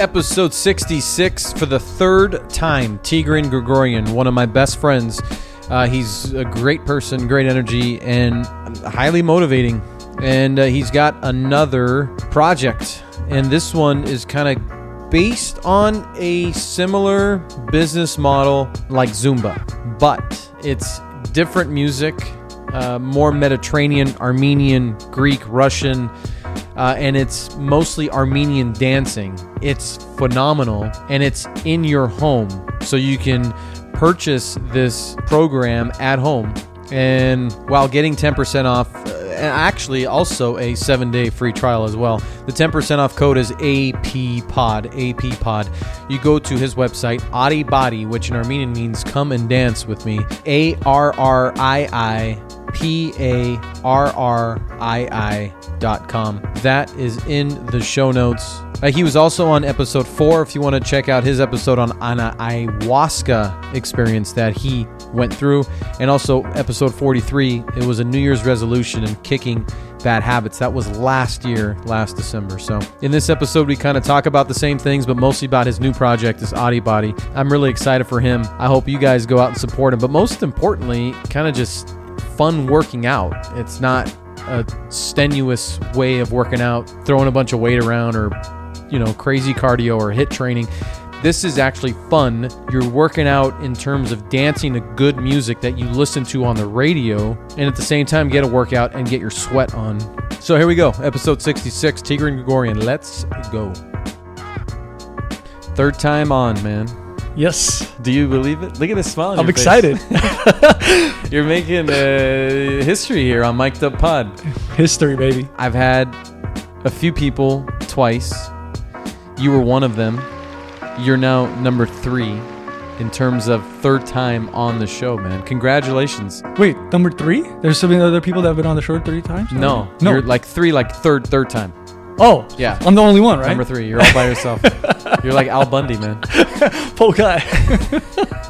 Episode 66 for the third time. Tigran Gregorian, one of my best friends. Uh, he's a great person, great energy, and highly motivating. And uh, he's got another project. And this one is kind of based on a similar business model like Zumba, but it's different music, uh, more Mediterranean, Armenian, Greek, Russian, uh, and it's mostly Armenian dancing. It's phenomenal, and it's in your home, so you can purchase this program at home, and while getting 10% off. uh, actually, also a seven day free trial as well. The 10% off code is APPOD. APPOD. You go to his website, Arrii Parrii, which in Armenian means come and dance with me. A R R I I P A R R I I com. That is in the show notes. Uh, he was also on episode four. If you want to check out his episode on an ayahuasca experience that he went through, and also episode 43, it was a New Year's resolution and kicking bad habits. That was last year, last December. So in this episode, we kind of talk about the same things, but mostly about his new project, this Arrii Parrii. I'm really excited for him. I hope you guys go out and support him, but most importantly, kind of just fun working out. It's not a strenuous way of working out, throwing a bunch of weight around or, you know, crazy cardio or hit training. This is actually fun. You're working out in terms of dancing to good music that you listen to on the radio, and at the same time, get a workout and get your sweat on. So here we go, episode 66, Tigran Gregorian. Let's go. Third time on, man. Yes. Do you believe it? Look at this smile. on I'm excited. You're making uh, history here on Mic'd Up Pod. History, baby. I've had a few people twice. You were one of them. You're now number three in terms of third time on the show, man. Congratulations. Wait, number three? There's so many other people that have been on the show three times? No, No. you're like three, like third, third time. Oh, Yeah. I'm the only one, right? Number three. You're all by yourself. you're like Al Bundy, man. Poor guy.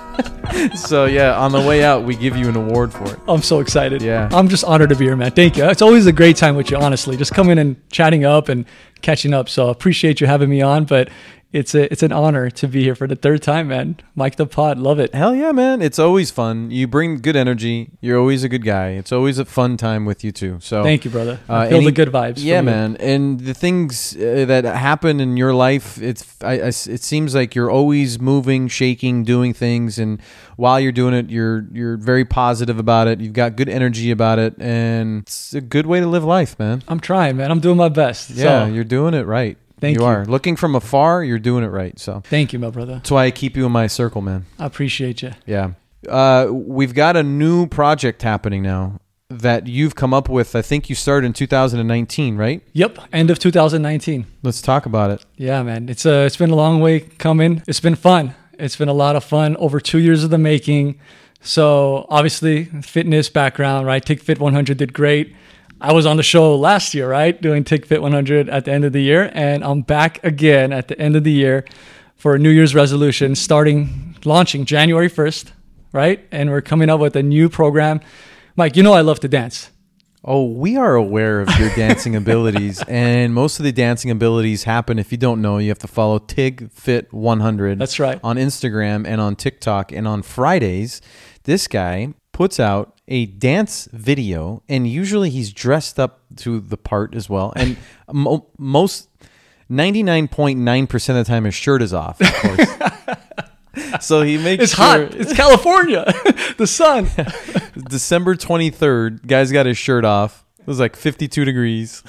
So yeah, on the way out, we give you an award for it. I'm so excited. Yeah. I'm just honored to be here, man. Thank you. It's always a great time with you, honestly. Just coming and chatting up and catching up. So I appreciate you having me on, but it's a it's an honor to be here for the third time, man. Mic'd Up Pod, love it. Hell yeah, man! It's always fun. You bring good energy. You're always a good guy. It's always a fun time with you too. So Thank you, brother. I Uh, feel any- the good vibes. Yeah, from you. man. And the things uh, that happen in your life, it's I, I- it seems like you're always moving, shaking, doing things, and while you're doing it, you're you're very positive about it. You've got good energy about it, and it's a good way to live life, man. I'm trying, man. I'm doing my best. Yeah, So, you're doing it right. Thank you. are looking from afar. You're doing it right. So thank you, my brother. that's why I keep you in my circle, man. I appreciate you. Yeah. Uh, we've got a new project happening now that you've come up with. I think you started in 2019, right? Yep, end of 2019. Let's talk about it. Yeah, man. It's uh, it's been a long way coming. It's been fun. It's been a lot of fun. Over two years of the making. So obviously, fitness background, right? Tig Fit 100 did great. I was on the show last year, right? Doing Tig Fit 100 at the end of the year, and I'm back again at the end of the year for a New Year's resolution, starting launching January 1st, right? And we're coming up with a new program. Mike, you know I love to dance. Oh, we are aware of your dancing abilities, and most of the dancing abilities happen. If you don't know, you have to follow Tig Fit 100. That's right. On Instagram and on TikTok, and on Fridays, this guy puts out a dance video, and usually he's dressed up to the part as well. And mo- most 99.9% of the time, his shirt is off, of course. so he makes It's sure hot. It's California. the sun. December 23rd, guy's got his shirt off. It was like 52 degrees.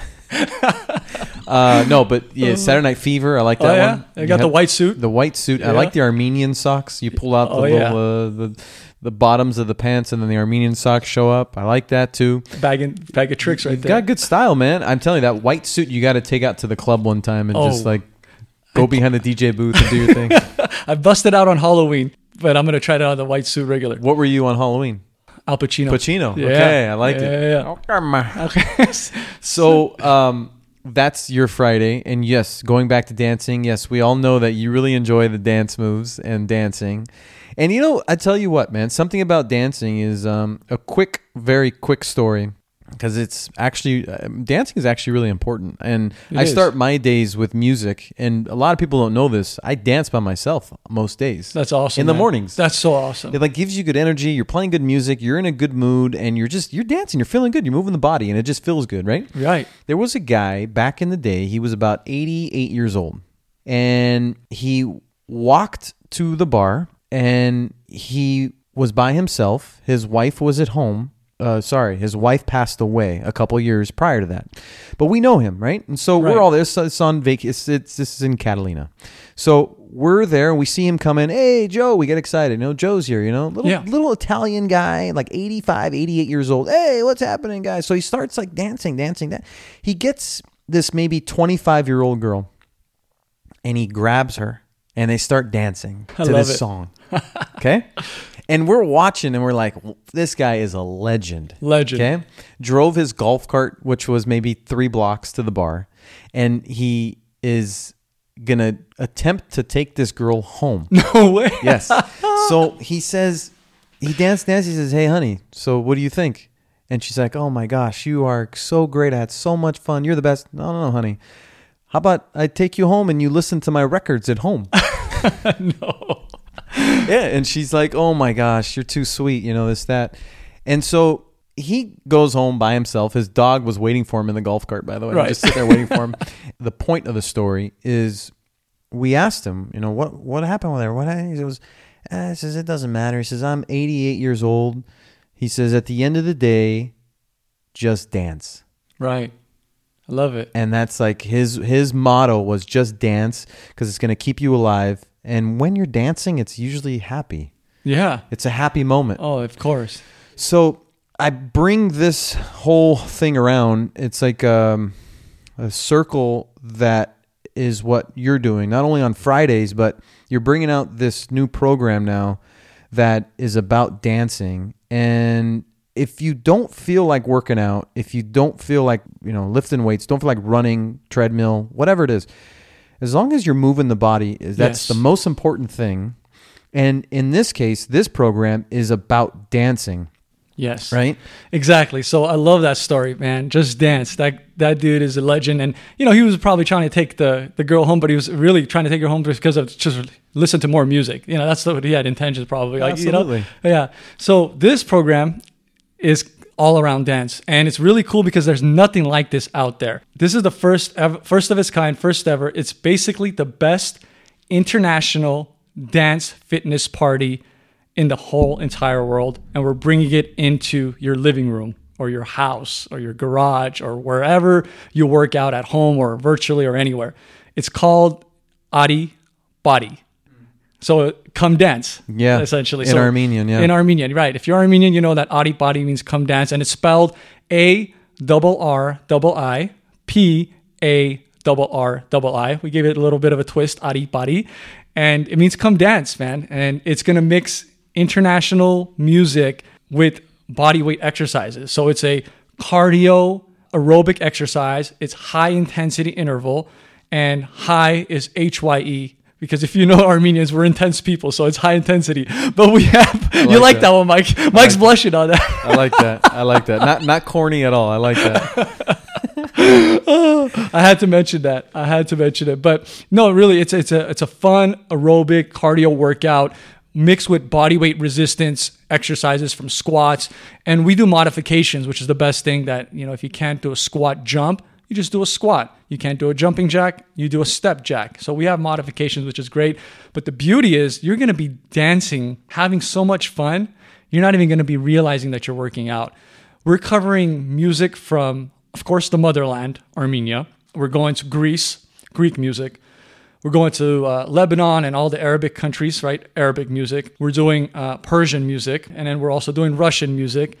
uh, no, but yeah, Saturday Night Fever. I like Oh that yeah, one. I You got the have white suit. The white suit. I Yeah. like the Armenian socks. You pull out the Oh, little yeah. uh, the the bottoms of the pants, and then the Armenian socks show up. I like that too. bag and bag of tricks right You've there. got good style, man. I'm telling you, that white suit you got to take out to the club one time and just Oh. like go behind the DJ booth and do your thing. I busted out on Halloween, but I'm gonna try it out on the white suit regular. what were you on Halloween? Al Pacino. Pacino. Yeah. Okay, I like yeah, it. Yeah, yeah. Okay. So um, that's your Friday, and yes, going back to dancing. Yes, we all know that you really enjoy the dance moves and dancing. And you know, I tell you what, man, something about dancing is um, a quick, very quick story. because it's actually uh, dancing is actually really important and It i is. start my days with music and a lot of people don't know this i dance by myself most days That's awesome. in the man. mornings That's so awesome. it like gives you good energy you're playing good music you're in a good mood and you're just you're dancing you're feeling good you're moving the body and it just feels good right right. there was a guy back in the day he was about 88 years old and he walked to the bar and he was by himself. His wife was at home. Uh, sorry his wife passed away a couple years prior to that. But we know him right? And so Right. we're all there. It's, it's on vacation it's, it's, this is in catalina. So we're there. And we see him come in. Hey joe. We get excited. You know joe's here you know? Little Yeah. little italian guy like 85 88 years old. Hey what's happening guys? So he starts like dancing dancing that. He gets this maybe 25 year old girl and he grabs her and they start dancing I to this it. song okay? And we're watching and we're like this guy is a legend. Legend. okay? Drove his golf cart which was maybe three blocks to the bar and he is gonna attempt to take this girl home. No way. yes. So he says he danced dance he says hey honey so what do you think? And she's like oh my gosh you are so great. I had so much fun. You're the best. No no no honey. How about i take you home and you listen to my records at home? No. yeah and she's like oh my gosh you're too sweet you know this that. And so he goes home by himself. His dog was waiting for him in the golf cart by the way. Right. just sitting there waiting for him. The point of the story is we asked him you know what what happened with her? What happened? he eh, he says it doesn't matter. He says i'm 88 years old. He says at the end of the day just dance. Right. I love it. and that's like his his motto was just dance because it's going to keep you alive and when you're dancing it's usually happy Yeah. it's a happy moment Oh, of course. so I bring this whole thing around. It's like um, a circle that is what you're doing, not only on Fridays, but you're bringing out this new program now that is about dancing. And if you don't feel like working out, if you don't feel like, you know, lifting weights, don't feel like running, treadmill, whatever it is, as long as you're moving the body, that's Yes. the most important thing. And in this case, this program is about dancing, Yes. right? Exactly. So I love that story, man. Just dance. That that dude is a legend. And you know, he was probably trying to take the the girl home, but he was really trying to take her home just because of just listen to more music. You know, that's what he had intentions probably. Like, Absolutely. You know? Yeah. So this program is all around dance, and it's really cool because there's nothing like this out there. This is the first ever, first of its kind, first ever. It's basically the best international dance fitness party in the whole entire world and we're bringing it into your living room or your house or your garage or wherever you work out at home or virtually or anywhere it's called Arrii Parrii so come dance Yeah, essentially. In Armenian, yeah. in armenian right. If you're armenian you know that Arrii Parrii means come dance and it's spelled a double r double i p a double r double i. We gave it a little bit of a twist Arrii Parrii and it means come dance man. And it's going to mix international music with body weight exercises. So it's a cardio aerobic exercise. It's high intensity interval and high is hye because if you know Armenians, we're intense people, so it's high intensity. But we have you like like that. that, one, Mike. Mike's blushing on that. I like that. I like that. Not not corny at all. I like that. I had to mention that. I had to mention it. But no, really, it's it's a it's a fun aerobic cardio workout mixed with body weight resistance exercises from squats, and we do modifications, which is the best thing. That you know, if you can't do a squat jump, you just do a squat. You can't do a jumping jack, you do a step jack. So we have modifications, which is great. But the beauty is you're going to be dancing, having so much fun. You're not even going to be realizing that you're working out. We're covering music from, of course, the motherland, Armenia. We're going to Greece, Greek music. We're going to uh, Lebanon and all the Arabic countries, right? Arabic music. We're doing uh, Persian music, and then we're also doing Russian music.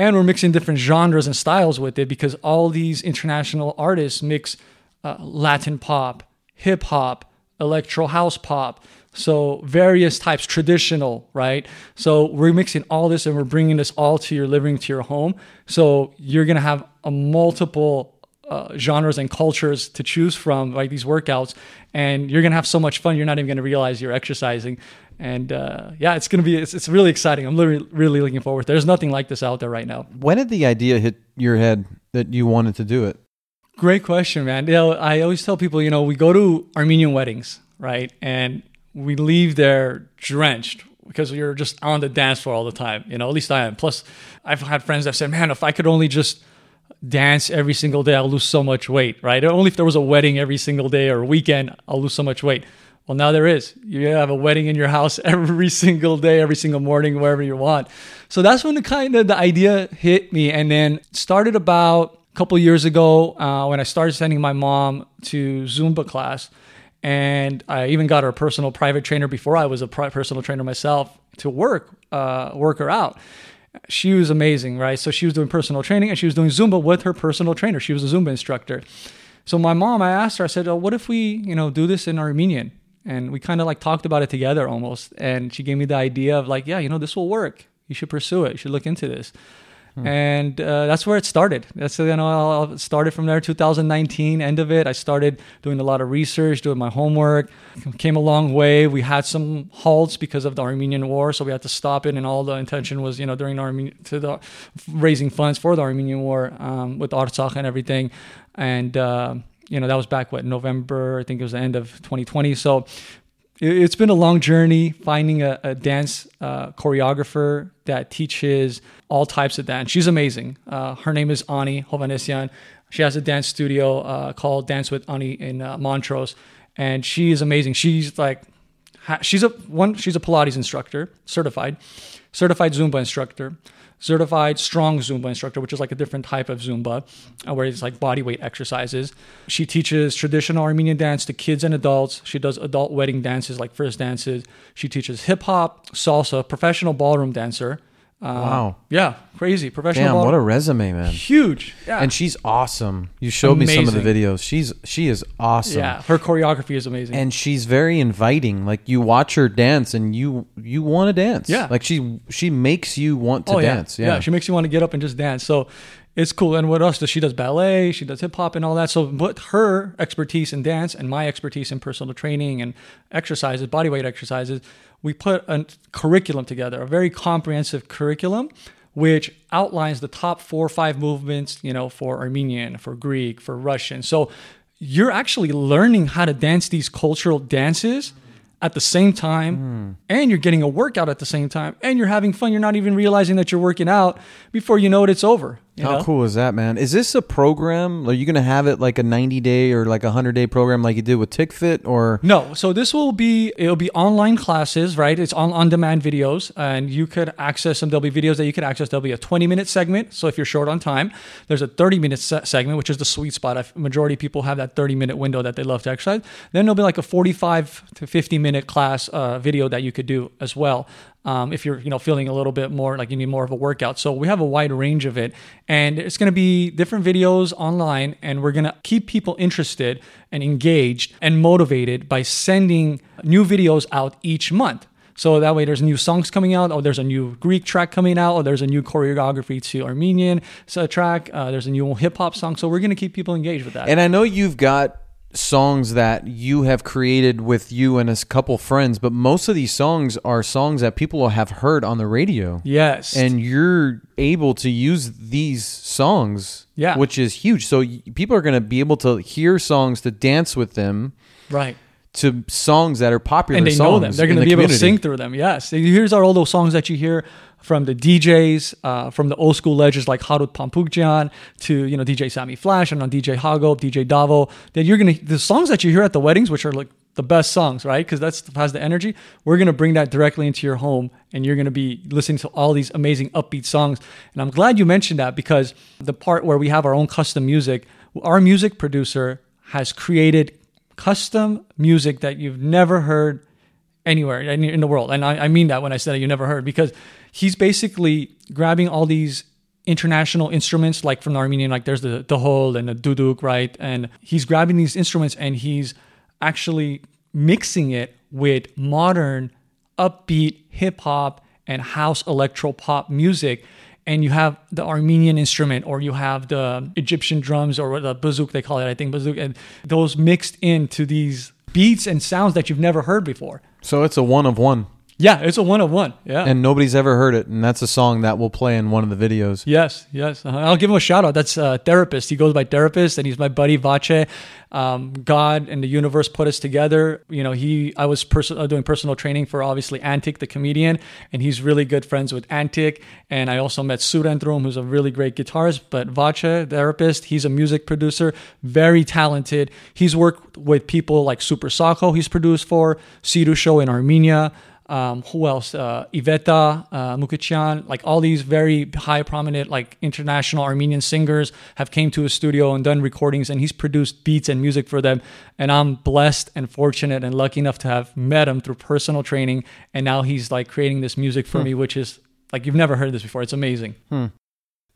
And we're mixing different genres and styles with it because all these international artists mix uh, Latin pop, hip hop, electro house pop. So various types, traditional, right? So we're mixing all this and we're bringing this all to your living, to your home. So you're gonna have a multiple uh, genres and cultures to choose from, like these workouts, and you're gonna have so much fun. You're not even gonna realize you're exercising. And uh, yeah, it's gonna be it's, it's really exciting. I'm literally really looking forward. There's nothing like this out there right now. When did the idea hit your head that you wanted to do it? Great question, man. You know, I always tell people, you know, we go to Armenian weddings, right, and we leave there drenched because you're just on the dance floor all the time. You know, at least I am. Plus, I've had friends that said, "Man, if I could only just dance every single day, I'll lose so much weight." Right? Only if there was a wedding every single day or weekend, I'll lose so much weight. Well, now there is. You have a wedding in your house every single day, every single morning, wherever you want. So that's when the kind of the idea hit me, and then started about a couple years ago uh, when I started sending my mom to Zumba class, and I even got her a personal private trainer before I was a personal trainer myself to work uh, work her out. She was amazing, right? So she was doing personal training and she was doing Zumba with her personal trainer. She was a Zumba instructor. So my mom, I asked her, I said, oh, "What if we, you know, do this in Armenian?" and we kind of like talked about it together almost and she gave me the idea of like yeah you know this will work you should pursue it you should look into this hmm. and uh, that's where it started. That's you know I started from there 2019 end of it. I started doing a lot of research doing my homework. Came a long way. We had some halts because of the armenian war so we had to stop it and all the intention was you know during the Armenian to the raising funds for the armenian war um, with artsakh and everything. And uh, you know, that was back what November, I think it was the end of 2020. So it, has been a long journey finding a, a dance uh, choreographer that teaches all types of dance. She's amazing. Uh, her name is Ani Hovanesyan. She has a dance studio uh, called Dance with Ani in uh, Montrose, and she is amazing. She's like, she's a one. She's a Pilates instructor, certified, certified Zumba instructor certified strong Zumba instructor, which is like a different type of Zumba, uh, where it's like body weight exercises. She teaches traditional Armenian dance to kids and adults. She does adult wedding dances like first dances. She teaches hip hop, salsa, professional ballroom dancer. Uh, wow. Yeah, crazy. Professional. Damn, what a resume, man. Huge. Yeah. And she's awesome. You showed amazing. me some of the videos. She's she is awesome. Yeah, her choreography is amazing. And she's very inviting. Like you watch her dance and you you want to dance. Yeah. Like she she makes you want to oh, dance. Yeah. yeah. She makes you want to get up and just dance. So it's cool. And what else does she does ballet, she does hip hop and all that. So what her expertise in dance and my expertise in personal training and exercises, body weight exercises, we put a curriculum together, a very comprehensive curriculum which outlines the top four or five movements, you know, for Armenian, for Greek, for Russian. So you're actually learning how to dance these cultural dances at the same time mm. and you're getting a workout at the same time and you're having fun you're not even realizing that you're working out before you know it it's over how know? cool is that man? Is this a program? Are you going to have it like a 90 day or like a 100 day program like you did with tigfit or? No. So this will be it'll be online classes right? It's on on demand videos and you could access them there'll be videos that you could access. There'll be a 20 minute segment so if you're short on time there's a 30 minute se- segment which is the sweet spot. A majority of people have that 30 minute window that they love to exercise then there'll be like a 45 to 50 minute minute class uh, video that you could do as well. Um, if you're you know feeling a little bit more like you need more of a workout. So we have a wide range of it, and it's going to be different videos online, and we're going to keep people interested and engaged and motivated by sending new videos out each month. So that way, there's new songs coming out, or there's a new Greek track coming out, or there's a new choreography to Armenian track. Uh, there's a new hip hop song. So we're going to keep people engaged with that. And I know you've got songs that you have created with you and a couple friends, but most of these songs are songs that people have heard on the radio. Yes. And you're able to use these songs, yeah. which is huge. So people are going to be able to hear songs to dance with them. Right. To songs that are popular, and they know them. They're going to the be community. able to sing through them. Yes, here's all those songs that you hear from the DJs, uh, from the old school legends like Harout Pamboukjian to you know DJ Sammy Flash and on DJ Hago, DJ Davo. That you're gonna the songs that you hear at the weddings, which are like the best songs, right? Because that's has the energy. We're gonna bring that directly into your home, and you're gonna be listening to all these amazing upbeat songs. And I'm glad you mentioned that because the part where we have our own custom music, our music producer has created custom music that you've never heard anywhere in the world. And I, I mean that when I said you never heard, because he's basically grabbing all these international instruments, like from the Armenian, like there's the dahol and the duduk, right? And he's grabbing these instruments and he's actually mixing it with modern, upbeat hip hop and house electro pop music. And you have the Armenian instrument or you have the Egyptian drums or the bazouk they call it, I think bazouk, and those mixed into these beats and sounds that you've never heard before. So it's a one of one, Yeah, it's a one of one. Yeah. and nobody's ever heard it, and that's a song that will play in one of the videos. Yes, yes. Uh-huh. I'll give him a shout out. That's uh, therapist. He goes by therapist, and he's my buddy Vache. Um, God and the universe put us together. You know, he. I was perso- uh, doing personal training for obviously Antic, the comedian, and he's really good friends with Antic. And I also met Surendrum, who's a really great guitarist. But Vache, therapist, he's a music producer, very talented. He's worked with people like Super Sako. He's produced for Sirusho in Armenia um, who else? Uh, Iveta uh, Mukuchyan, like all these very high prominent, like international Armenian singers have came to his studio and done recordings, and he's produced beats and music for them. And I'm blessed and fortunate and lucky enough to have met him through personal training, and now he's like creating this music for me, which is like you've never heard this before. It's amazing.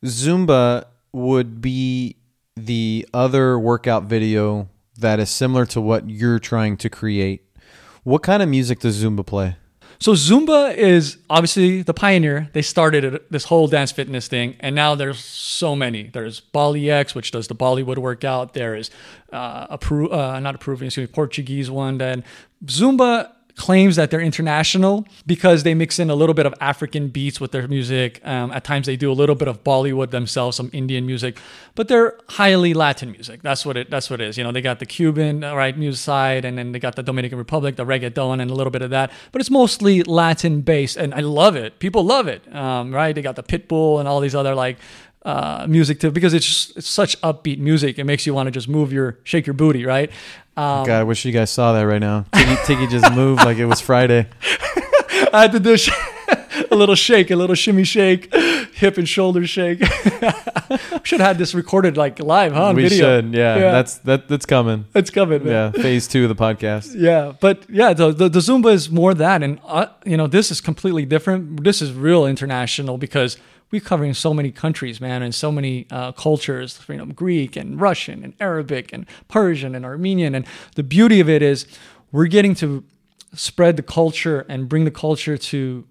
Zumba would be the other workout video that is similar to what you're trying to create. What kind of music does Zumba play? So Zumba is obviously the pioneer. They started this whole dance fitness thing, and now there's so many. There's BollyX, which does the Bollywood workout. There is uh, a Peru, uh, not a excuse me, Portuguese one. Then Zumba claims that they're international because they mix in a little bit of African beats with their music. Um, at times they do a little bit of Bollywood themselves, some Indian music, but they're highly Latin music. That's what it. That's what it is. You know, they got the Cuban uh, right music side, and then they got the Dominican Republic, the reggaeton, and a little bit of that. But it's mostly Latin based, and I love it. People love it. Um, right? They got the Pitbull and all these other like uh, music too because it's just, it's such upbeat music. It makes you want to just move your shake your booty, right? Um, God, I wish you guys saw that right now. Tiggy, Tiggy just moved like it was Friday. I had to do a, sh- a little shake, a little shimmy shake, hip and shoulder shake. should have had this recorded like live, huh? We video. should, yeah, That's that. That's coming. it's coming, man. Yeah, phase two of the podcast. Yeah, but yeah, the, the, the Zumba is more that, and uh, you know, this is completely different. This is real international because we're covering so many countries, man, and so many uh, cultures. You know, Greek and Russian and Arabic and Persian and Armenian, and the beauty of it is we're getting to spread the culture and bring the culture to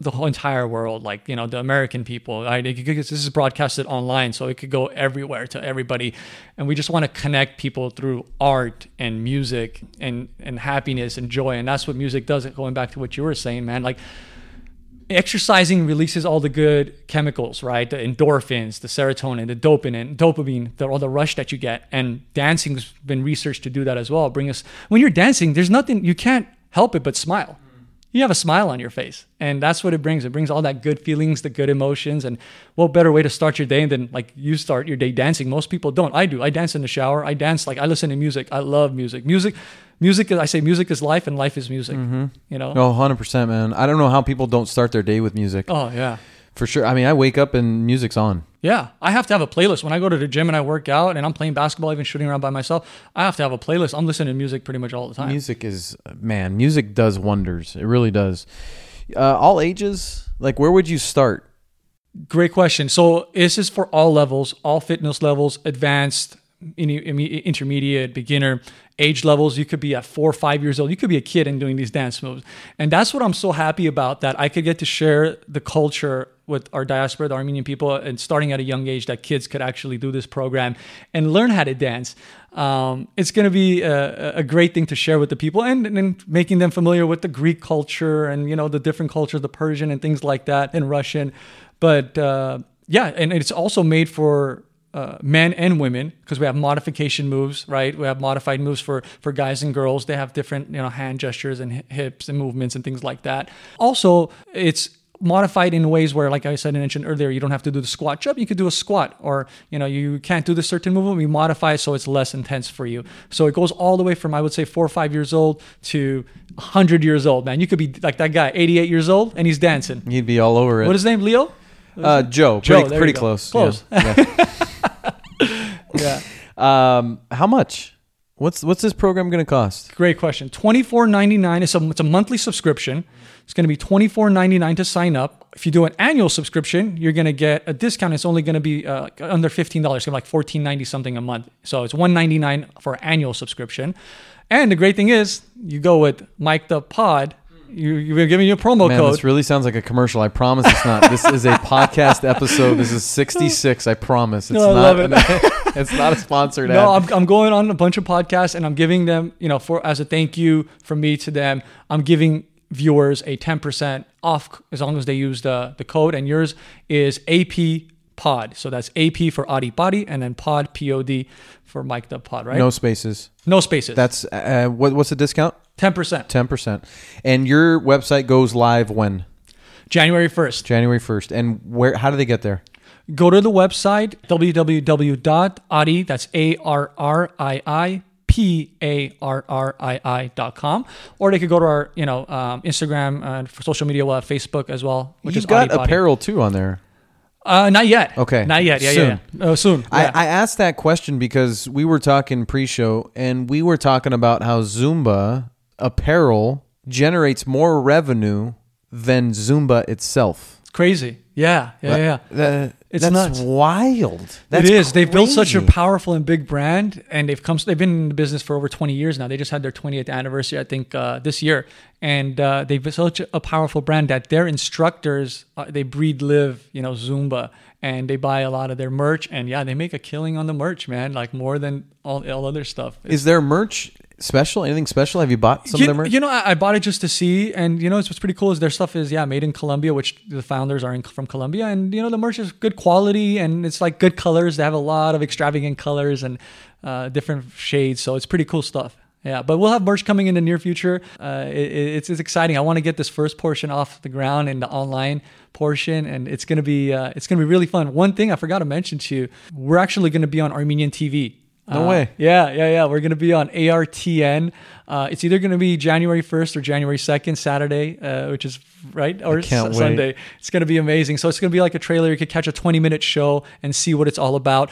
the whole entire world, like you know the American people. Right? This is broadcasted online, so it could go everywhere to everybody, and we just want to connect people through art and music and and happiness and joy, and that's what music does. Going back to what you were saying, man, like exercising releases all the good chemicals, right? The endorphins, the serotonin, the dopamine, dopamine, the, all the rush that you get. And dancing's been researched to do that as well. Bring us when you're dancing, there's nothing you can't help it but smile. You have a smile on your face, and that's what it brings. It brings all that good feelings, the good emotions, and what better way to start your day than like you start your day dancing? Most people don't. I do. I dance in the shower. I dance like I listen to music. I love music. Music, music. I say music is life, and life is music. Mm-hmm. You know. Oh, 100%, man. I don't know how people don't start their day with music. Oh yeah. For sure. I mean, I wake up and music's on. Yeah, I have to have a playlist when I go to the gym and I work out and I'm playing basketball, even shooting around by myself. I have to have a playlist. I'm listening to music pretty much all the time. Music is, man, music does wonders. It really does. Uh, all ages, like, where would you start? Great question. So this is for all levels, all fitness levels, advanced, any- intermediate, beginner, age levels. You could be at four or five years old. You could be a kid and doing these dance moves. And that's what I'm so happy about that I could get to share the culture with our diaspora, the Armenian people, and starting at a young age that kids could actually do this program and learn how to dance. Um, it's going to be a, a great thing to share with the people and, and making them familiar with the Greek culture and, you know, the different cultures, the Persian and things like that, and Russian. But uh, yeah, and it's also made for uh, men and women because we have modification moves, right? We have modified moves for for guys and girls. They have different, you know, hand gestures and hips and movements and things like that. Also, it's modified in ways where, like I said, I mentioned earlier, you don't have to do the squat jump. You could do a squat, or you know, you can't do the certain movement. We modify it so it's less intense for you. So it goes all the way from I would say four or five years old to 100 years old. Man, you could be like that guy, 88 years old, and he's dancing. He'd be all over it. What is his name? Leo. uh, Joe. Joe, Pretty, pretty close. Close. Yeah. Yeah. Yeah. um, how much? What's what's this program going to cost? Great question. Twenty four ninety nine is a it's a monthly subscription. It's going to be twenty four ninety nine to sign up. If you do an annual subscription, you're going to get a discount. It's only going to be uh, under fifteen dollars. It's going to be like fourteen ninety something a month. So it's one ninety nine for annual subscription. And the great thing is, you go with Mic'd Up Pod. You, you're giving you a promo Man, code. this really sounds like a commercial. I promise it's not. this is a podcast episode. This is 66. I promise. It's No, I not. love it. it's not a sponsored No, ad. I'm, I'm going on a bunch of podcasts and I'm giving them, you know, for as a thank you from me to them, I'm giving viewers a 10% off as long as they use the, the code. And yours is AP Pod. So that's AP for Arrii Parrii and then Pod, P O D for Mic'd Up Pod, right? No spaces. no spaces. That's uh, what, what's the discount? 10%. 10%. And your website goes live when? January 1st. January 1st. And where? how do they get there? Go to the website www.adi, that's A R R I I P A R R I I dot com, or they could go to our you know um, Instagram and for social media, we'll have Facebook as well, which You've is got Arrii Parrii. apparel too on there. Uh, not yet. Okay. Not yet. Yeah, Soon. yeah, yeah. Uh, soon. I, yeah. I asked that question because we were talking pre-show and we were talking about how Zumba apparel generates more revenue than Zumba itself. It's Crazy. Yeah, yeah, yeah. That- It's that's nuts. wild. That's it is. They've built such a powerful and big brand, and they've come. They've been in the business for over 20 years now. They just had their 20th anniversary, I think, uh, this year, and uh, they've built such a powerful brand that their instructors uh, they breed, live, you know, Zumba, and they buy a lot of their merch, and yeah, they make a killing on the merch, man. Like more than all, all other stuff. Is there merch special? Anything special? Have you bought some you, of their merch? you know, I, I bought it just to see, and you know, it's what's pretty cool is their stuff is yeah made in Colombia, which the founders are in, from Colombia, and you know the merch is good quality and it's like good colors. They have a lot of extravagant colors and uh, different shades, so it's pretty cool stuff. Yeah, but we'll have merch coming in the near future. Uh, it, it's, it's exciting. I want to get this first portion off the ground and the online portion, and it's gonna be uh, it's gonna be really fun. One thing I forgot to mention to you, we're actually gonna be on Armenian TV. No Uh, way. Yeah, yeah, yeah. We're going to be on ARTN. Uh, it's either going to be January 1st or January 2nd, Saturday, uh, which is right, or S- Sunday. It's going to be amazing. So it's going to be like a trailer. You could catch a 20 minute show and see what it's all about.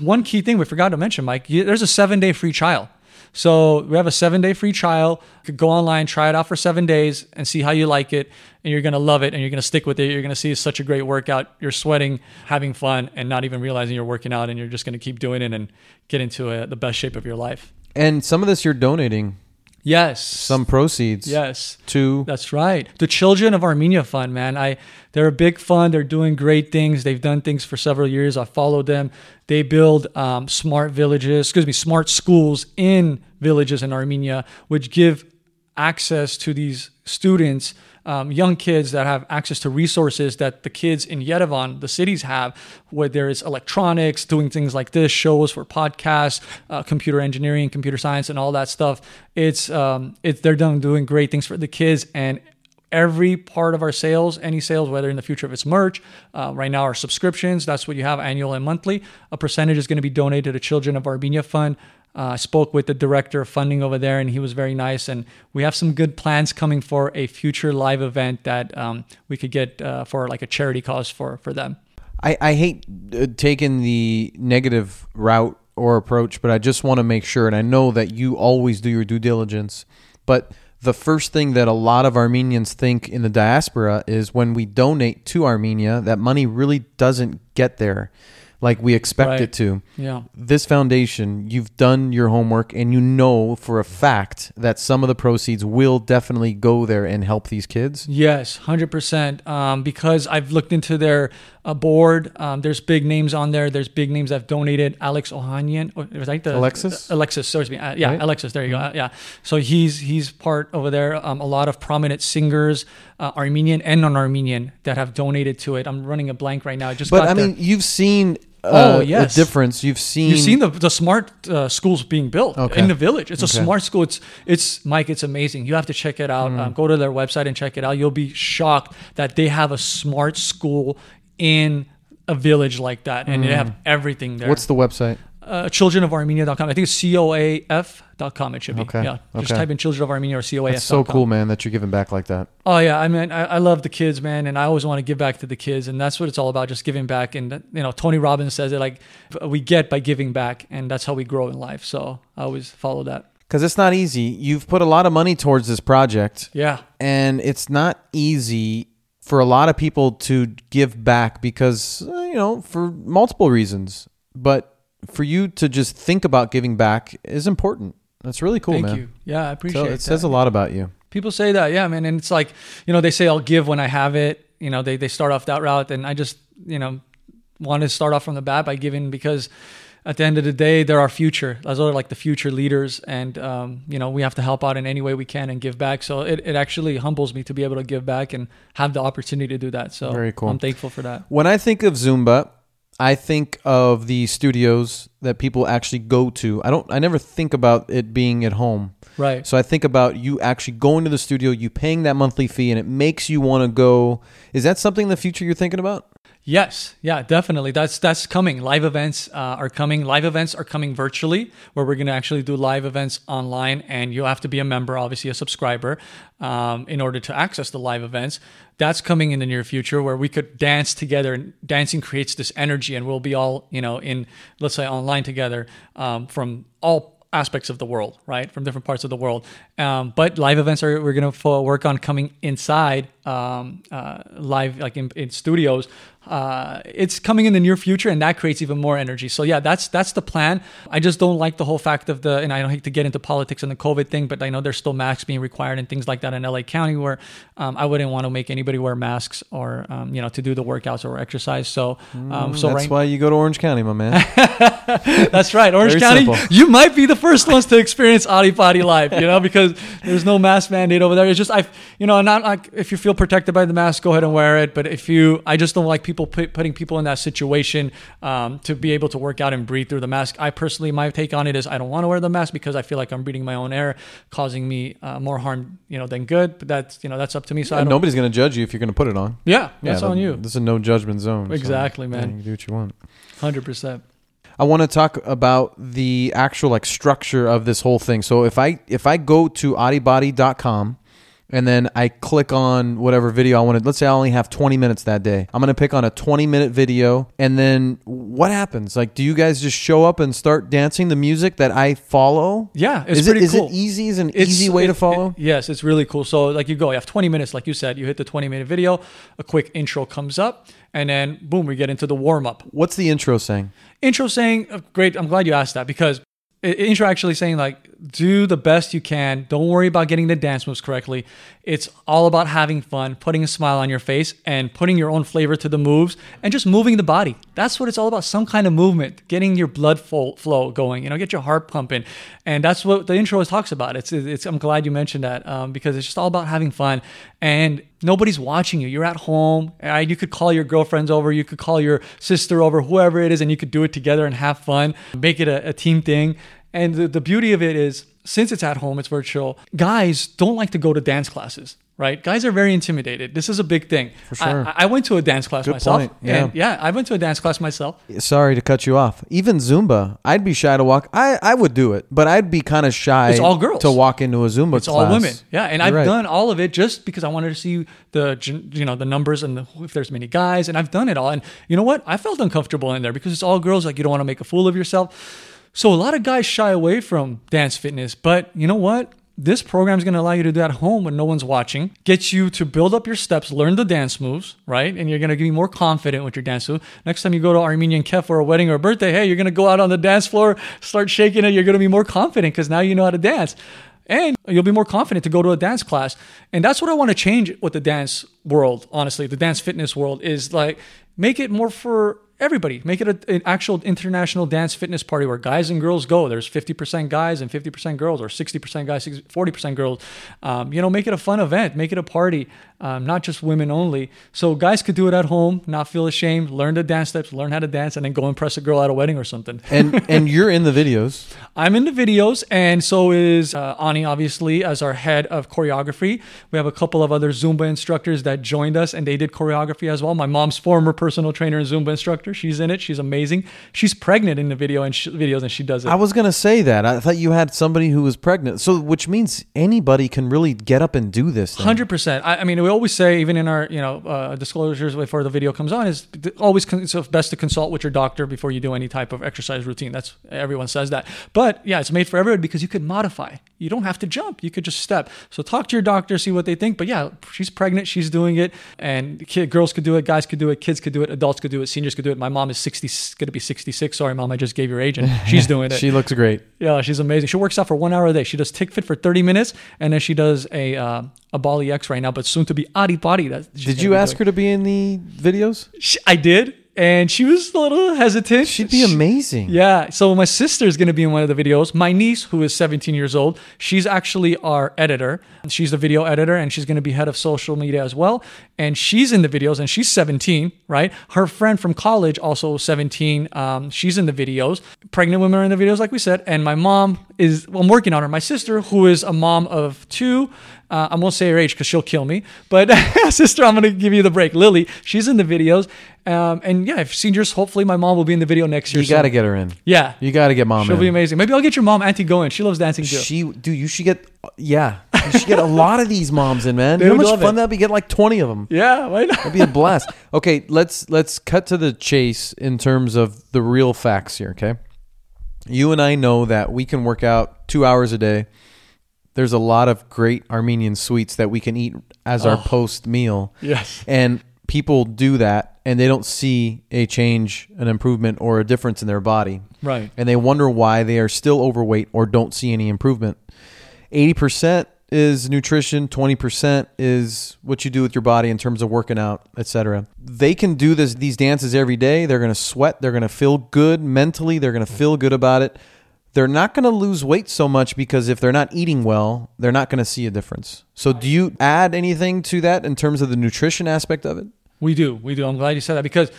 One key thing we forgot to mention, Mike, you, there's a seven day free trial. So we have a seven day free trial. Go online, try it out for seven days, and see how you like it. And you're gonna love it, and you're gonna stick with it. You're gonna see it's such a great workout. You're sweating, having fun, and not even realizing you're working out. And you're just gonna keep doing it and get into uh the best shape of your life. and some of this you're donating Yes. some proceeds Yes. to That's right. The Children of Armenia Fund, man. I they're a big fund. They're doing great things. They've done things for several years. I followed them. They build um, smart villages, excuse me, smart schools in villages in Armenia, which give access to these students, um, young kids that have access to resources that the kids in Yerevan, the cities, have, where there is electronics, doing things like this, shows for podcasts, uh, computer engineering, computer science, and all that stuff. It's um, it's they're done doing great things for the kids and. Every part of our sales, any sales, whether in the future if it's merch, uh, right now our subscriptions, that's what you have annual and monthly. A percentage is going to be donated to Children of Armenia Fund. Uh, I spoke with the director of funding over there, and he was very nice. And we have some good plans coming for a future live event that um, we could get uh, for like a charity cause for for them. I, I hate uh, taking the negative route or approach, but I just want to make sure, and I know that you always do your due diligence. But the first thing that a lot of Armenians think in the diaspora is when we donate to Armenia, that money really doesn't get there like we expect Right. it to. Yeah. This foundation, you've done your homework and you know for a fact that some of the proceeds will definitely go there and help these kids. Yes, hundred percent. Um, because I've looked into their uh, board. Um, there's big names on there. There's big names I've donated. Alex Ohanian, oh, was that the Alexis? Alexis, sorry, me. Uh, yeah, Right? Alexis. There you go. Uh, yeah. So he's he's part over there. Um, a lot of prominent singers, uh, Armenian and non-Armenian, that have donated to it. I'm running a blank right now. I just But I the- mean, you've seen uh, Oh, yes. a difference. You've seen You've seen the the smart uh, schools being built Okay. in the village. It's a smart school. It's it's Mike. It's amazing. You have to check it out. Mm. Um, go to their website and check it out. You'll be shocked that they have a smart school in a village like that, and they have everything there. Mm. What's the website? Uh, childrenofarmenia.com? I think it's coaf.com. It should be. Okay. Yeah. Just Okay. type in children of Armenia or coaf. It's so cool, man, that you're giving back like that. Oh yeah, I mean, I, I love the kids, man, and I always want to give back to the kids, and that's what it's all about, just giving back. And you know, Tony Robbins says it like we get by giving back, and that's how we grow in life. So I always follow that. Because it's not easy. You've put a lot of money towards this project, Yeah, and it's not easy for a lot of people to give back because, uh, you know, for multiple reasons. But for you to just think about giving back is important. That's really cool, thank man. you. Yeah, I appreciate So it. it says a lot about you. People say that, yeah, man. And it's like, you know, they say I'll give when I have it. You know, they, they start off that route. And I just, you know, want to start off from the bat by giving because at the end of the day, they're our future. Those are like the future leaders. And, um, you know, we have to help out in any way we can and give back. So it, it actually humbles me to be able to give back and have the opportunity to do that. So Very cool. I'm thankful for that. When I think of Zumba, I think of the studios that people actually go to. I don't. I never think about it being at home. Right. So I think about you actually going to the studio, you paying that monthly fee, and it makes you want to go. Is that something in the future you're thinking about? Yes, yeah, definitely. That's that's coming. Live events uh, are coming. Live events are coming virtually, where we're going to actually do live events online, and you have to be a member, obviously a subscriber, um, in order to access the live events. That's coming in the near future, where we could dance together, and dancing creates this energy, and we'll be all you know in let's say online together um, from all aspects of the world, right? From different parts of the world. Um, but live events are we're going to work on coming inside um, uh, live, like in, in studios. Uh, it's coming in the near future, and that creates even more energy. So yeah, that's that's the plan. I just don't like the whole fact of the, and I don't hate to get into politics and the COVID thing, but I know there's still masks being required and things like that in LA County, where um, I wouldn't want to make anybody wear masks or um, you know to do the workouts or exercise. So um, so That's right, why you go to Orange County, my man. that's right. Orange Very County, simple. you might be the first ones to experience Arrii Parrii life, you know, because there's no mask mandate over there. It's just, I, you know, not like if you feel protected by the mask, go ahead and wear it. But if you, I just don't like people put, putting people in that situation um, to be able to work out and breathe through the mask. I personally, my take on it is I don't want to wear the mask because I feel like I'm breathing my own air, causing me uh, more harm, you know, than good. But that's, you know, that's up to me. So I don't, nobody's going to judge you if you're going to put it on. yeah, that's on you. This is a no judgment zone. so, Exactly, man. yeah, you do what you want. 100%. I want to talk about the actual like structure of this whole thing. So if I if I go to audibody.com and then I click on whatever video I wanted, let's say I only have 20 minutes that day. I'm going to pick on a 20 minute video and then what happens? Like do you guys just show up and start dancing the music that I follow? Yeah, it's is pretty it, is cool. Is it easy? Is an It's- easy way to follow? it- yes, it's really cool. So like you go, you have 20 minutes, like you said, you hit the 20 minute video, a quick intro comes up, and then boom, we get into the warm up. What's the intro saying? Intro saying, uh, great, I'm glad you asked that because intro actually saying like, do the best you can. Don't worry about getting the dance moves correctly. It's all about having fun, putting a smile on your face, and putting your own flavor to the moves, and just moving the body. That's what it's all about. Some kind of movement, getting your blood flow, going. You know, get your heart pumping, and that's what the intro talks about. It's, it's. I'm glad you mentioned that um, because it's just all about having fun, and nobody's watching you. You're at home. Right? You could call your girlfriends over. You could call your sister over, whoever it is, and you could do it together and have fun. Make it a, a team thing. And the, the beauty of it is, since it's at home, it's virtual, guys don't like to go to dance classes, right? Guys are very intimidated. This is a big thing. For sure. I, I went to a dance class Good myself. point. Yeah. And yeah, I went to a dance class myself. Sorry to cut you off. Even Zumba, I'd be shy to walk. I, I would do it, but I'd be kind of shy. It's all girls. to walk into a Zumba It's class. all women. Yeah, and You're I've right. done all of it just because I wanted to see the you know the numbers and the, if there's many guys, and I've done it all. And you know what? I felt uncomfortable in there because it's all girls. Like you don't want to make a fool of yourself. So a lot of guys shy away from dance fitness. But you know what? This program is going to allow you to do at home when no one's watching. Get you to build up your steps, learn the dance moves, right? And you're going to be more confident with your dance move. Next time you go to Armenian Kef for a wedding or a birthday, hey, you're going to go out on the dance floor, start shaking it. You're going to be more confident because now you know how to dance and you'll be more confident to go to a dance class and that's what i want to change with the dance world honestly the dance fitness world is like make it more for everybody. Make it a, an actual international dance fitness party where guys and girls go. There's 50% guys and 50% girls or 60% guys 60 40% girls. Um, you know make it a fun event. Make it a party um, not just women only so guys could do it at home not feel ashamed learn the dance steps learn how to dance and then go impress a girl at a wedding or something and and you're in the videos. I'm in the videos, and so is uh, Ani, obviously, as our head of choreography. We have a couple of other Zumba instructors that joined us, and they did choreography as well. My mom's former personal trainer and Zumba instructor. She's in it. She's amazing. She's pregnant in the video and sh- videos, and she does it. I was gonna say that. I thought you had somebody who was pregnant. So which means anybody can really get up and do this. Hundred percent. I, I mean, we always say, even in our you know uh, disclosures before the video comes on, is always con- it's best to consult with your doctor before you do any type of exercise routine. That's everyone says that. But yeah, it's made for everyone because you could modify. You don't have to jump. You could just step. So talk to your doctor, see what they think. But yeah, she's pregnant. She's doing it, and kid, girls could do it, guys could do it, kids could do it, adults could do it, seniors could do it. My mom is sixty, going to be sixty-six. Sorry, mom, I just gave your age, and she's doing it. She looks great. Yeah, she's amazing. She works out for one hour a day. She does Tig Fit for 30 minutes, and then she does a uh, a BollyX right now, but soon to be Arrii Parrii. That Did you ask her to be in the videos? She, I did, and she was a little hesitant. She'd be She- amazing. yeah. So my sister is going to be in one of the videos. My niece, who is 17 years old, she's actually our editor. She's the video editor, and she's going to be head of social media as well. And she's in the videos, and she's 17, right? Her friend from college, also 17, um, she's in the videos. Pregnant women are in the videos, like we said. And my mom is. Well, I'm working on her. My sister, who is a mom of two. Uh, I won't say her age because she'll kill me. But sister, I'm going to give you the break. Lily, she's in the videos. Um, and yeah, if seniors, hopefully my mom will be in the video next year. You got to get her in. Yeah. You got to get mom She'll in. be amazing. Maybe I'll get your mom, Auntie, going. She loves dancing too. She, dude, you should get, yeah, you should get a lot of these moms in, man. They you know how much fun it. that'd be? Get like twenty of them. yeah, why not? That'd be a blast. okay, let's let's cut to the chase in terms of the real facts here. Okay, you and I know that we can work out two hours a day. There's a lot of great Armenian sweets that we can eat as our Oh. post meal. Yes. And people do that and they don't see a change, an improvement, or a difference in their body. Right. And they wonder why they are still overweight or don't see any improvement. 80% is nutrition, 20% is what you do with your body in terms of working out, etc. They can do this these dances every day. They're going to sweat, they're going to feel good mentally, they're going to feel good about it. They're not going to lose weight so much because if they're not eating well, they're not going to see a difference. So do you add anything to that in terms of the nutrition aspect of it? We do. We do. I'm glad you said that because,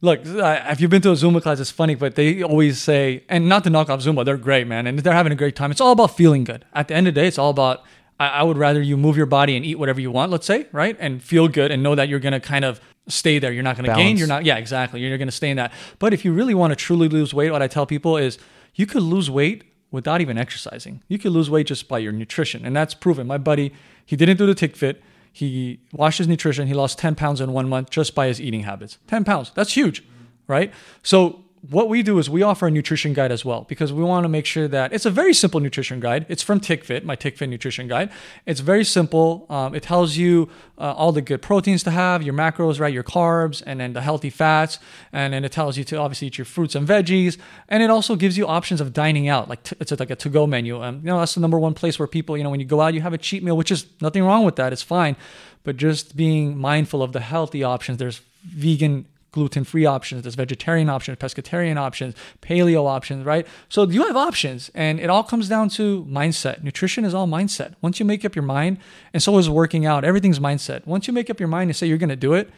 look, if you've been to a Zumba class, it's funny, but they always say, and not to knock off Zumba, they're great, man, and they're having a great time. It's all about feeling good. At the end of the day, it's all about. I, would rather you move your body and eat whatever you want, let's say, right, and feel good and know that you're gonna kind of stay there. You're not gonna gain. You're not. Yeah, exactly. You're gonna stay in that. But if you really want to truly lose weight, what I tell people is, you could lose weight without even exercising. You could lose weight just by your nutrition, and that's proven. My buddy, he didn't do the Tig Fit. He watched his nutrition. He lost 10 pounds in one month just by his eating habits. 10 pounds. That's huge, right? So, what we do is we offer a nutrition guide as well because we want to make sure that it's a very simple nutrition guide. It's from Tig Fit, my Tig Fit nutrition guide. It's very simple. Um, it tells you uh, all the good proteins to have, your macros, right, your carbs, and then the healthy fats, and then it tells you to obviously eat your fruits and veggies, and it also gives you options of dining out. Like t- it's like a to-go menu. Um, you know, that's the number one place where people, you know, when you go out, you have a cheat meal, which is nothing wrong with that. It's fine, but just being mindful of the healthy options. There's vegan gluten-free options there's vegetarian options pescatarian options paleo options right? So you have options and it all comes down to mindset. Nutrition is all mindset. Once you make up your mind and so is working out everything's mindset. Once you make up your mind and say you're going to do it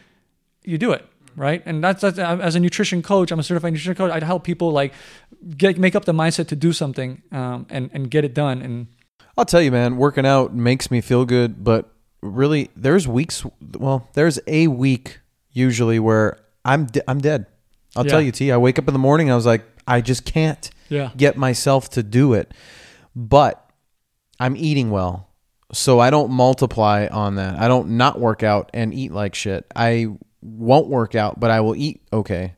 you do it right? And that's, that's as a nutrition coach i'm a certified nutrition coach i'd help people like get make up the mindset to do something um, and and get it done and I'll tell you, man, working out makes me feel good, but really, there's weeks. Well, there's a week usually where I'm de- I'm dead. I'll Yeah. tell you, T. I wake up in the morning. I was like, I just can't yeah get myself to do it, but I'm eating well, so I don't multiply on that. I don't not work out and eat like shit. I won't work out, but I will eat okay.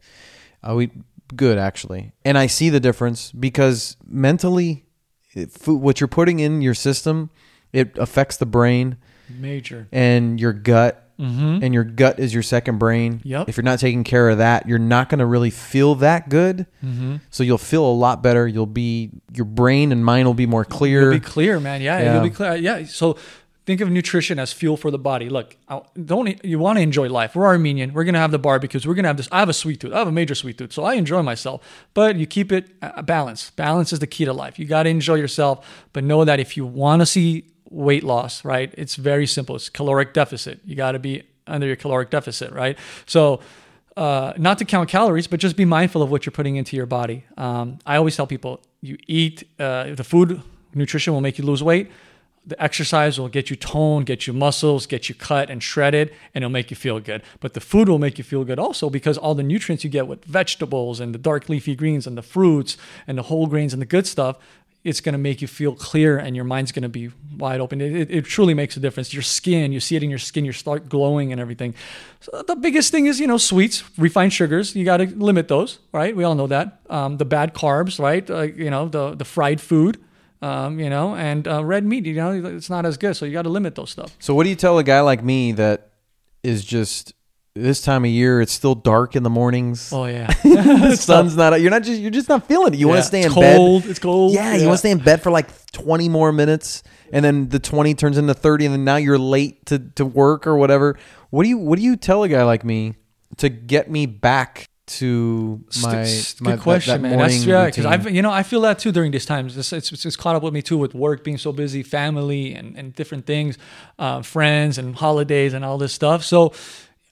I'll eat good actually, and I see the difference because mentally, it- food, what you're putting in your system, it affects the brain major and your gut. Mm-hmm. And your gut is your second brain. Yep. If you're not taking care of that, you're not going to really feel that good. Mm-hmm. So you'll feel a lot better. You'll be your brain and mind will be more clear. You'll be clear, man. Yeah, Yeah. you'll be clear. Yeah. So think of nutrition as fuel for the body. Look, don't you want to enjoy life? We're Armenian. We're gonna have the barbecues. We're gonna have this. I have a sweet tooth. I have a major sweet tooth, so I enjoy myself. But you keep it uh, balance. Balance is the key to life. You got to enjoy yourself, but know that if you want to see weight loss, right, it's very simple. It's caloric deficit. You got to be under your caloric deficit, right? So uh, not to count calories, but just be mindful of what you're putting into your body. Um, I always tell people you eat uh, the food, nutrition will make you lose weight. The exercise will get you toned, get you muscles, get you cut and shredded, and it'll make you feel good. But the food will make you feel good also because all the nutrients you get with vegetables and the dark leafy greens and the fruits and the whole grains and the good stuff, it's going to make you feel clear and your mind's going to be wide open. It, it, it, truly makes a difference. Your skin, you see it in your skin, you start glowing and everything. So the biggest thing is, you know, sweets, refined sugars. You got to limit those, right? We all know that. Um, the bad carbs, right? Uh, you know, the, the fried food. Um, you know, and uh, red meat, you know, it's not as good. So you got to limit those stuff. So what do you tell a guy like me that is just this time of year it's still dark in the mornings. Oh yeah, the sun's not. You're not just. You're just not feeling it. You yeah. want to stay in cold. bed. It's cold. Yeah, yeah. you want to stay in bed for like 20 more minutes, and then the 20 turns into 30, and then now you're late to to work or whatever. What do you What do you tell a guy like me to get me back to my, St- my good question, that, that man. That's yeah, because I've you know I feel that too during these times. It's, it's, it's, caught up with me too with work being so busy, family and and different things, uh, friends and holidays and all this stuff. So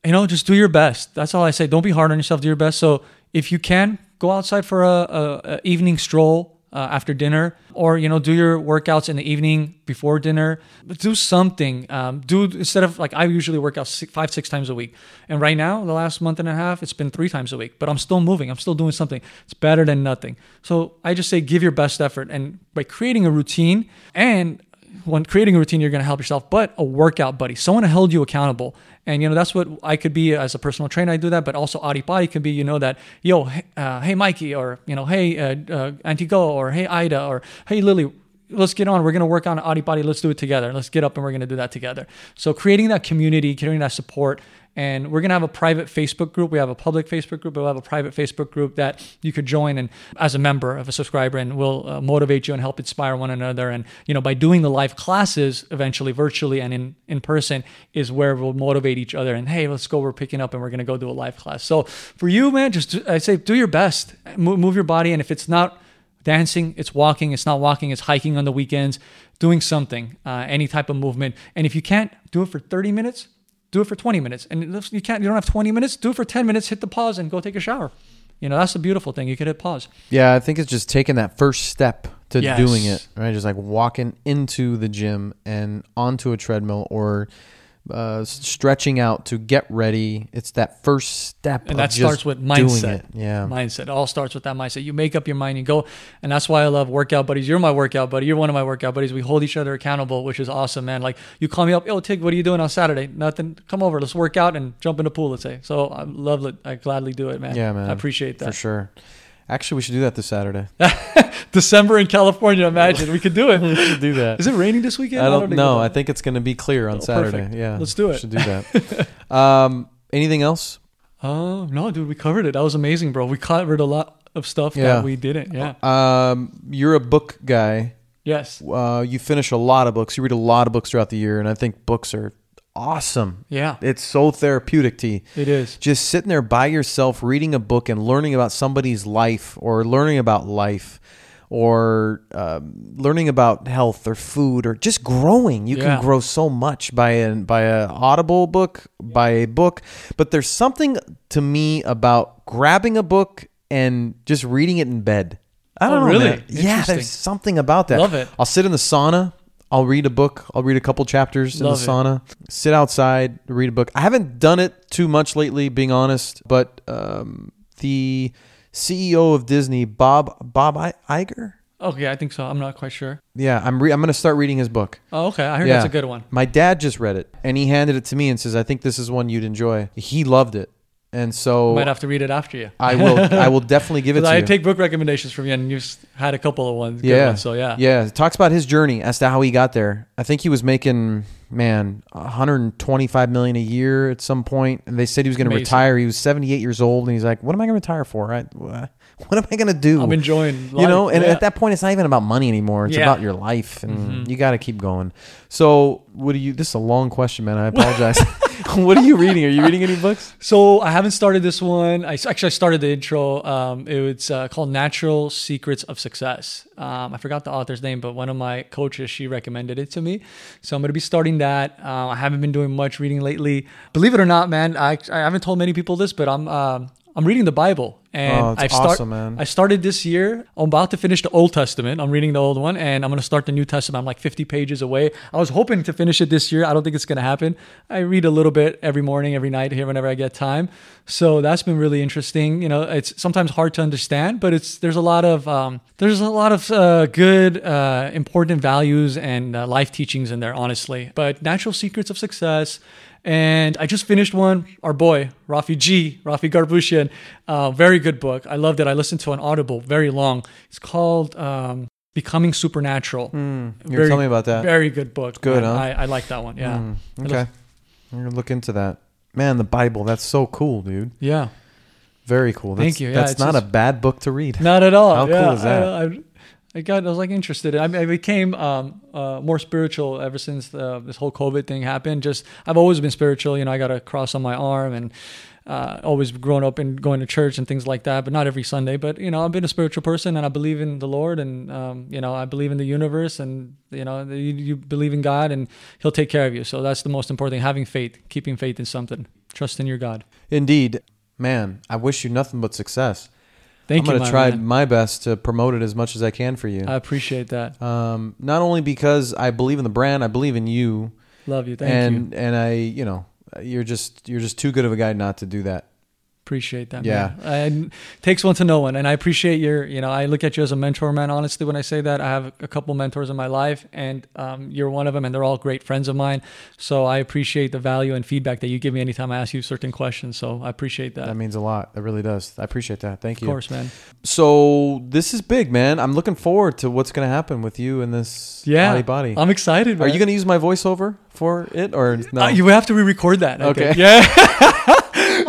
you know, just do your best. That's all I say. Don't be hard on yourself. Do your best. So if you can, go outside for a, a, a evening stroll uh, after dinner, or you know, do your workouts in the evening before dinner. Do something. Um, do instead of like I usually work out six, five, six times a week, and right now, the last month and a half, it's been three times a week. But I'm still moving. I'm still doing something. It's better than nothing. So I just say give your best effort, and by creating a routine and when creating a routine, you're going to help yourself, but a workout buddy, someone to hold you accountable. And, you know, that's what I could be as a personal trainer. I do that, but also Arrii Parrii could be, you know, that, yo, uh, hey, Mikey, or, you know, hey, uh, uh, Antigo, or hey, Ida, or hey, Lily, let's get on. We're going to work on Arrii Parrii. Let's do it together. Let's get up and we're going to do that together. So creating that community, creating that support, and we're going to have a private Facebook group. We have a public Facebook group, but we'll have a private Facebook group that you could join and as a member of a subscriber and we'll uh, motivate you and help inspire one another. And, you know, by doing the live classes eventually virtually and in, in person is where we'll motivate each other. And hey, let's go. We're picking up and we're going to go do a live class. So for you, man, just I say do your best, move, move your body. And if it's not, dancing, it's walking, it's not walking, it's hiking on the weekends, doing something, uh, any type of movement. And if you can't do it for 30 minutes, do it for 20 minutes. And you can't, you don't have 20 minutes, do it for 10 minutes, hit the pause and go take a shower. You know, that's the beautiful thing. You could hit pause. Yeah, I think it's just taking that first step to Yes. doing it, right? Just like walking into the gym and onto a treadmill or uh, stretching out to get ready. It's that first step, And that starts with mindset. Yeah, Mindset. It all starts with that mindset. You make up your mind and go. And that's why I love workout buddies. You're my workout buddy. You're one of my workout buddies. We hold each other accountable, which is awesome, man. Like you call me up, yo, Tig, what are you doing on Saturday? Nothing. Come over. Let's work out and jump in the pool, let's say. So I love it. I gladly do it, man. yeah, man. I appreciate that. for sure. Actually, we should do that this Saturday. December in California, imagine. We could do it. we should do that. Is it raining this weekend? I don't know. I think it's going to be clear on Oh, Saturday. perfect. Yeah, Let's do we it. Should do that. um, anything else? Oh no, dude, we covered it. That was amazing, bro. We covered a lot of stuff Yeah. that we didn't. Yeah. Um, you're a book guy. Yes. Uh, you finish a lot of books. You read a lot of books throughout the year, and I think books are awesome. Yeah. It's so therapeutic to you. It is. Just sitting there by yourself, reading a book and learning about somebody's life, or learning about life, or um, learning about health or food, or just growing. You Yeah. can grow so much by an by a audible book, by a book. But there's something to me about grabbing a book and just reading it in bed. I Oh, don't know, really? man. Yeah, there's something about that. Love it. I'll sit in the sauna. I'll read a book. I'll read a couple chapters Love in the sauna. Sit outside, read a book. I haven't done it too much lately, being honest. But um, the CEO of Disney, Bob Bob I- Iger. Okay, I think so. I'm not quite sure. Yeah, I'm re- I'm going to start reading his book. Oh, okay. I heard Yeah. that's a good one. My dad just read it, and he handed it to me and says, "I think this is one you'd enjoy." He loved it, and so Might have to read it after you. I will I will definitely give it to I you. I take book recommendations from you, and you've had a couple of ones. Yeah. ones, so yeah. Yeah. It talks about his journey as to how he got there. I think he was making, man, 125 million a year at some point, and they said he was going to retire. He was 78 years old, and he's like, "What am I going to retire for? I, what am I going to do?" I'm enjoying. you know, and Yeah. at that point, it's not even about money anymore. It's Yeah. about your life, and Mhm. you got to keep going. So, what do you? This is a long question, man. I apologize. what are you reading? Are you reading any books? So I haven't started this one. I actually I started the intro. Um, it was uh, called "Natural Secrets of Success." Um, I forgot the author's name, but one of my coaches she recommended it to me. So I'm going to be starting that. Uh, I haven't been doing much reading lately. Believe it or not, man, I, I haven't told many people this, but I'm um, I'm reading the Bible, and Oh, I've start- awesome. I started this year. I'm about to finish the Old Testament. I'm reading the old one, and I'm going to start the New Testament. I'm like 50 pages away. I was hoping to finish it this year. I don't think it's going to happen. I read a little bit every morning, every night here whenever I get time. So that's been really interesting. You know, it's sometimes hard to understand, but it's there's a lot of um, there's a lot of uh, good, uh, important values and uh, life teachings in there, honestly. But natural secrets of success. And I just finished one, our boy, Rafi G, Rafi Garbushian. Uh, very good book. I loved it. I listened to an Audible, very long. It's called um, Becoming Supernatural. You were telling me about that. Very good book. good, man. huh? I, I like that one. Yeah. Mm, okay. I'm gonna look into that. Man, the Bible. That's so cool, dude. Yeah. Very cool. That's, Thank you. Yeah, that's not just- a bad book to read. Not at all. How cool is that? I, I, I got. I was like interested. I, I became um, uh, more spiritual ever since the, this whole COVID thing happened. Just I've always been spiritual. You know, I got a cross on my arm and. Uh, always grown up and going to church and things like that, but not every Sunday. But you know, I've been a spiritual person, and I believe in the Lord, and um, you know, I believe in the universe, and you know, you, you believe in God, and He'll take care of you. So that's the most important thing: having faith, keeping faith in something, trust in your God. Indeed, man. I wish you nothing but success. Thank I'm you. gonna my try man. my best to promote it as much as I can for you. I appreciate that. um, not only because I believe in the brand, I believe in you, Love you. Thank and you. and I, you know, you're just you're just too good of a guy not to do that. Appreciate that. Yeah. man. Takes one to know one. And I appreciate your, you know, I look at you as a mentor, man. Honestly, when I say that, I have a couple mentors in my life and um, you're one of them and they're all great friends of mine. So I appreciate the value and feedback that you give me anytime I ask you certain questions. So I appreciate that. That means a lot. That really does. I appreciate that. Thank you. of course, man. So this is big, man. I'm looking forward to what's gonna happen with you in this Yeah. Arrii Parrii. I'm excited. Are you gonna use my voiceover for it or no? Uh, you have to re-record that. I Okay. think. Yeah.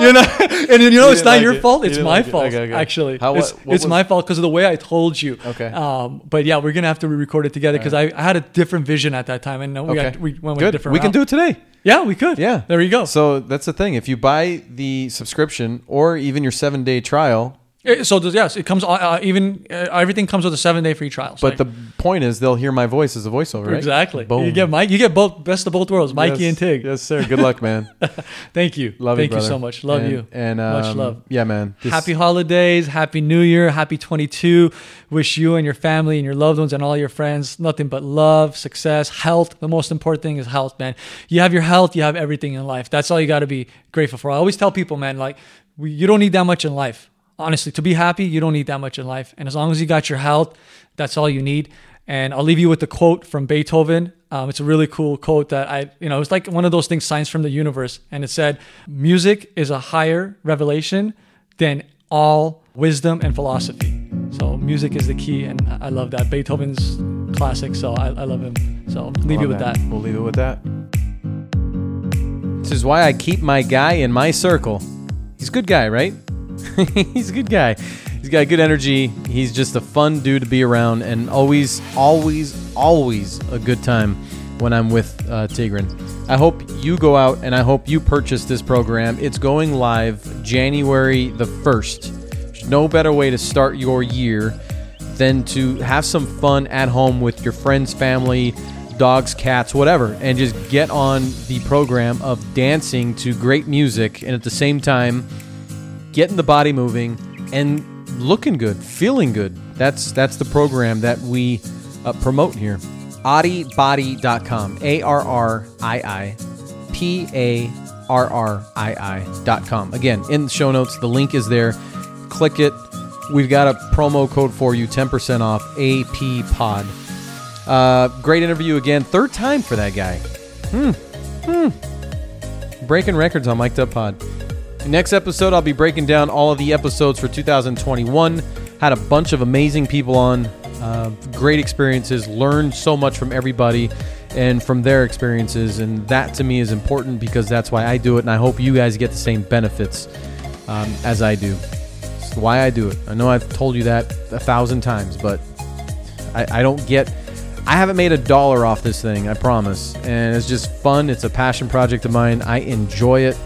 you know, and you know, You it's didn't like your it. fault. It's my like it. fault, Okay, okay. actually. How- it's what- what it's my fault because of the way I told you. Okay. Um, but yeah, we're gonna have to re-record it together because I, I had a different vision at that time, and we Okay. got we went with a Good. different. We can do it today. Yeah, we could. Yeah. There you go. So that's the thing. If you buy the subscription or even your seven day trial, Uh, So does- yes, it comes uh, uh, even uh, everything comes with a seven day free trial. So but the point is they'll hear my voice as a voiceover, right? exactly Boom. you get Mike, you get both best of both worlds, Mikey Yes. and Tig. Yes, sir. Good luck, man. Thank you, Love you. thank you, brother. so much. Love And- you. And Much um, love. Yeah, man. This- Happy holidays, happy new year, happy 22. Wish you and your family and your loved ones and all your friends nothing but love, success, health. The most important thing is health, man. You have your health, you have everything in life. That's all you got to be grateful for. I always tell people, man, like we, you don't need that much in life. Honestly, to be happy, you don't need that much in life. And as long as you got your health, that's all you need. And I'll leave you with the quote from Beethoven. Um, it's a really cool quote that I, you know, it's like one of those things, signs from the universe. And it said, music is a higher revelation than all wisdom and philosophy. So music is the key, and I love that. Beethoven's classic, so I, I love him. So I'll leave you with that. We'll leave it with that. This is why I keep my guy in my circle. He's a good guy, right? He's a good guy. He's got good energy. He's just a fun dude to be around, and always, always, always a good time when I'm with uh, Tigran. I hope you go out and I hope you purchase this program. It's going live January the 1st. There's no better way to start your year than to have some fun at home with your friends, family, dogs, cats, whatever, and just get on the program of dancing to great music and at the same time getting the body moving and looking good, feeling good. That's that's the program that we uh, promote here. arriiparrii.com. A R R I I P A R R I I.com. Again, in the show notes, the link is there. Click it. We've got a promo code for you 10% off AP Pod. Uh, great interview again. Third time for that guy. Hmm. Hmm. Breaking records on Mic'd Up Pod. Next episode, I'll be breaking down all of the episodes for 2021. Had a bunch of amazing people on, uh, great experiences, learned so much from everybody and from their experiences. And that to me is important because that's why I do it. And I hope you guys get the same benefits um, as I do. It's why I do it. I know I've told you that a thousand times, but I, I don't get. I haven't made a dollar off this thing, I promise. And it's just fun. It's a passion project of mine. I enjoy it.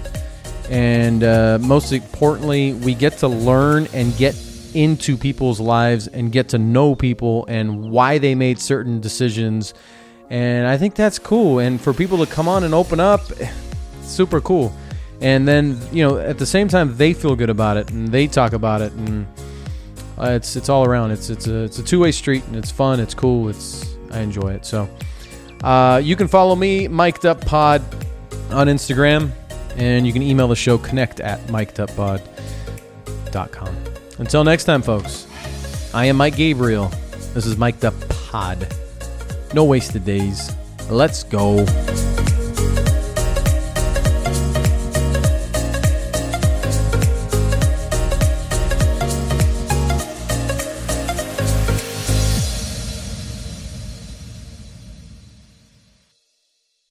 And uh, most importantly, we get to learn and get into people's lives and get to know people and why they made certain decisions. And I think that's cool. And for people to come on and open up, super cool. and then you know at the same time they feel good about it and they talk about it and uh, it's it's all around. It's it's a it's a two way street and it's fun. It's cool. It's I enjoy it. So uh, you can follow me, Mic'd Up Pod, on Instagram, and you can email the show connect at mic'duppod.com. Until next time, folks. I am Mike Gabriel. This is Mic'd Up Pod. No wasted days. Let's go.